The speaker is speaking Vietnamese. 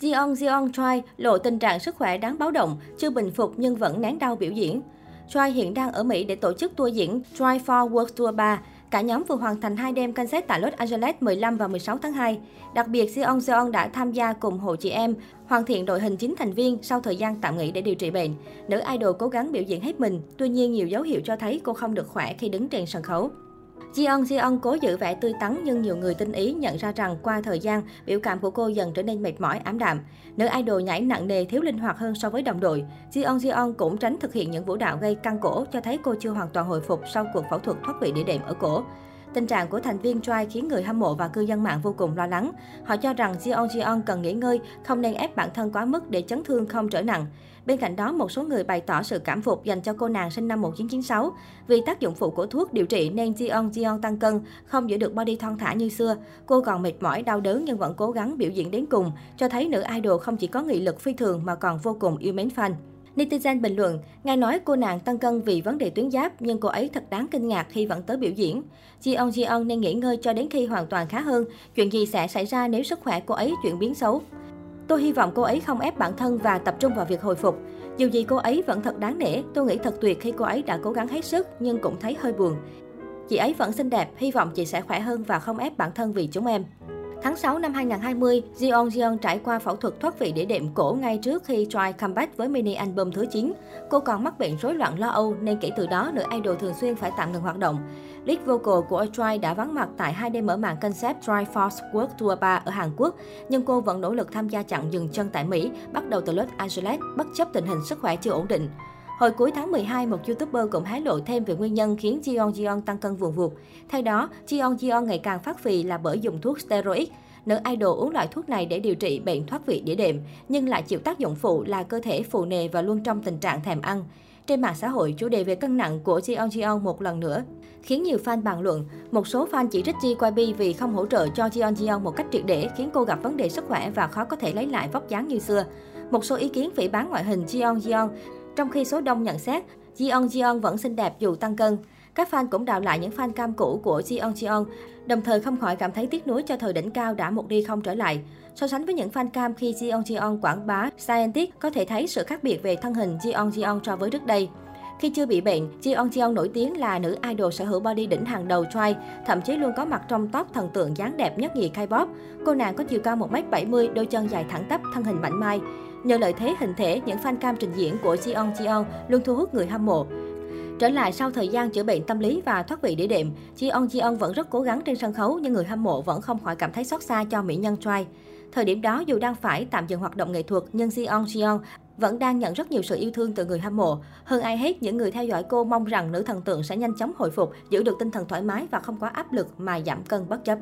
Jeon Jeon Choi lộ tình trạng sức khỏe đáng báo động, chưa bình phục nhưng vẫn nén đau biểu diễn. Choi hiện đang ở Mỹ để tổ chức tour diễn Try for World Tour 3. Cả nhóm vừa hoàn thành hai đêm concert tại Los Angeles 15 và 16 tháng 2. Đặc biệt, Jeon Jeon đã tham gia cùng hội chị em, hoàn thiện đội hình 9 thành viên sau thời gian tạm nghỉ để điều trị bệnh. Nữ idol cố gắng biểu diễn hết mình, tuy nhiên nhiều dấu hiệu cho thấy cô không được khỏe khi đứng trên sân khấu. Jeon Jeon cố giữ vẻ tươi tắn nhưng nhiều người tinh ý nhận ra rằng qua thời gian, biểu cảm của cô dần trở nên mệt mỏi, ám đạm. Nữ idol nhảy nặng nề, thiếu linh hoạt hơn so với đồng đội. Jeon Jeon cũng tránh thực hiện những vũ đạo gây căng cổ, cho thấy cô chưa hoàn toàn hồi phục sau cuộc phẫu thuật thoát vị đĩa đệm ở cổ. Tình trạng của thành viên Try khiến người hâm mộ và cư dân mạng vô cùng lo lắng. Họ cho rằng Jeon Jeon cần nghỉ ngơi, không nên ép bản thân quá mức để chấn thương không trở nặng. Bên cạnh đó, một số người bày tỏ sự cảm phục dành cho cô nàng sinh năm 1996. Vì tác dụng phụ của thuốc điều trị nên Jeon Jeon tăng cân, không giữ được body thon thả như xưa. Cô còn mệt mỏi, đau đớn nhưng vẫn cố gắng biểu diễn đến cùng, cho thấy nữ idol không chỉ có nghị lực phi thường mà còn vô cùng yêu mến fan. Netizen bình luận, nghe nói cô nàng tăng cân vì vấn đề tuyến giáp, nhưng cô ấy thật đáng kinh ngạc khi vẫn tới biểu diễn. Jeon Jeon nên nghỉ ngơi cho đến khi hoàn toàn khá hơn. Chuyện gì sẽ xảy ra nếu sức khỏe cô ấy chuyển biến xấu? Tôi hy vọng cô ấy không ép bản thân và tập trung vào việc hồi phục. Dù gì cô ấy vẫn thật đáng nể, tôi nghĩ thật tuyệt khi cô ấy đã cố gắng hết sức nhưng cũng thấy hơi buồn. Chị ấy vẫn xinh đẹp, hy vọng chị sẽ khỏe hơn và không ép bản thân vì chúng em. Tháng 6 năm 2020, Jeon Jeon trải qua phẫu thuật thoát vị đĩa đệm cổ ngay trước khi try comeback với mini album thứ 9. Cô còn mắc bệnh rối loạn lo âu nên kể từ đó nữ idol thường xuyên phải tạm ngừng hoạt động. Lead vocal của Try đã vắng mặt tại hai đêm mở màn concept Try Force World Tour 3 ở Hàn Quốc, nhưng cô vẫn nỗ lực tham gia chặng dừng chân tại Mỹ, bắt đầu từ Los Angeles, bất chấp tình hình sức khỏe chưa ổn định. Hồi cuối tháng 12, một YouTuber cũng hé lộ thêm về nguyên nhân khiến Jeon Jeon tăng cân vùn vụt. Theo đó, Jeon Jeon ngày càng phát phì là bởi dùng thuốc steroid. Nữ idol uống loại thuốc này để điều trị bệnh thoát vị đĩa đệm, nhưng lại chịu tác dụng phụ là cơ thể phù nề và luôn trong tình trạng thèm ăn. Trên mạng xã hội, chủ đề về cân nặng của Jeon Jeon một lần nữa khiến nhiều fan bàn luận. Một số fan chỉ trích JYP vì không hỗ trợ cho Jeon Jeon một cách triệt để, khiến cô gặp vấn đề sức khỏe và khó có thể lấy lại vóc dáng như xưa. Một số ý kiến phỉ bán ngoại hình Jeon Jeon trong khi số đông nhận xét, Jeon Jeon vẫn xinh đẹp dù tăng cân. Các fan cũng đào lại những fan cam cũ của Jeon Jeon, đồng thời không khỏi cảm thấy tiếc nuối cho thời đỉnh cao đã một đi không trở lại. So sánh với những fan cam khi Jeon Jeon quảng bá Scientist, có thể thấy sự khác biệt về thân hình Jeon Jeon so với trước đây. Khi chưa bị bệnh, Jeon Jeon nổi tiếng là nữ idol sở hữu body đỉnh hàng đầu Choi, thậm chí luôn có mặt trong top thần tượng dáng đẹp nhất nhì K-pop. Cô nàng có chiều cao 1m70, đôi chân dài thẳng tắp, thân hình mảnh mai. Nhờ lợi thế hình thể, những fan cam trình diễn của Jeon Jeon luôn thu hút người hâm mộ. Trở lại sau thời gian chữa bệnh tâm lý và thoát vị đĩa đệm, Jeon Jeon vẫn rất cố gắng trên sân khấu nhưng người hâm mộ vẫn không khỏi cảm thấy xót xa cho mỹ nhân Choi. Thời điểm đó dù đang phải tạm dừng hoạt động nghệ thuật nhưng Ji On vẫn đang nhận rất nhiều sự yêu thương từ người hâm mộ. Hơn ai hết, những người theo dõi cô mong rằng nữ thần tượng sẽ nhanh chóng hồi phục, giữ được tinh thần thoải mái và không quá áp lực mà giảm cân bất chấp.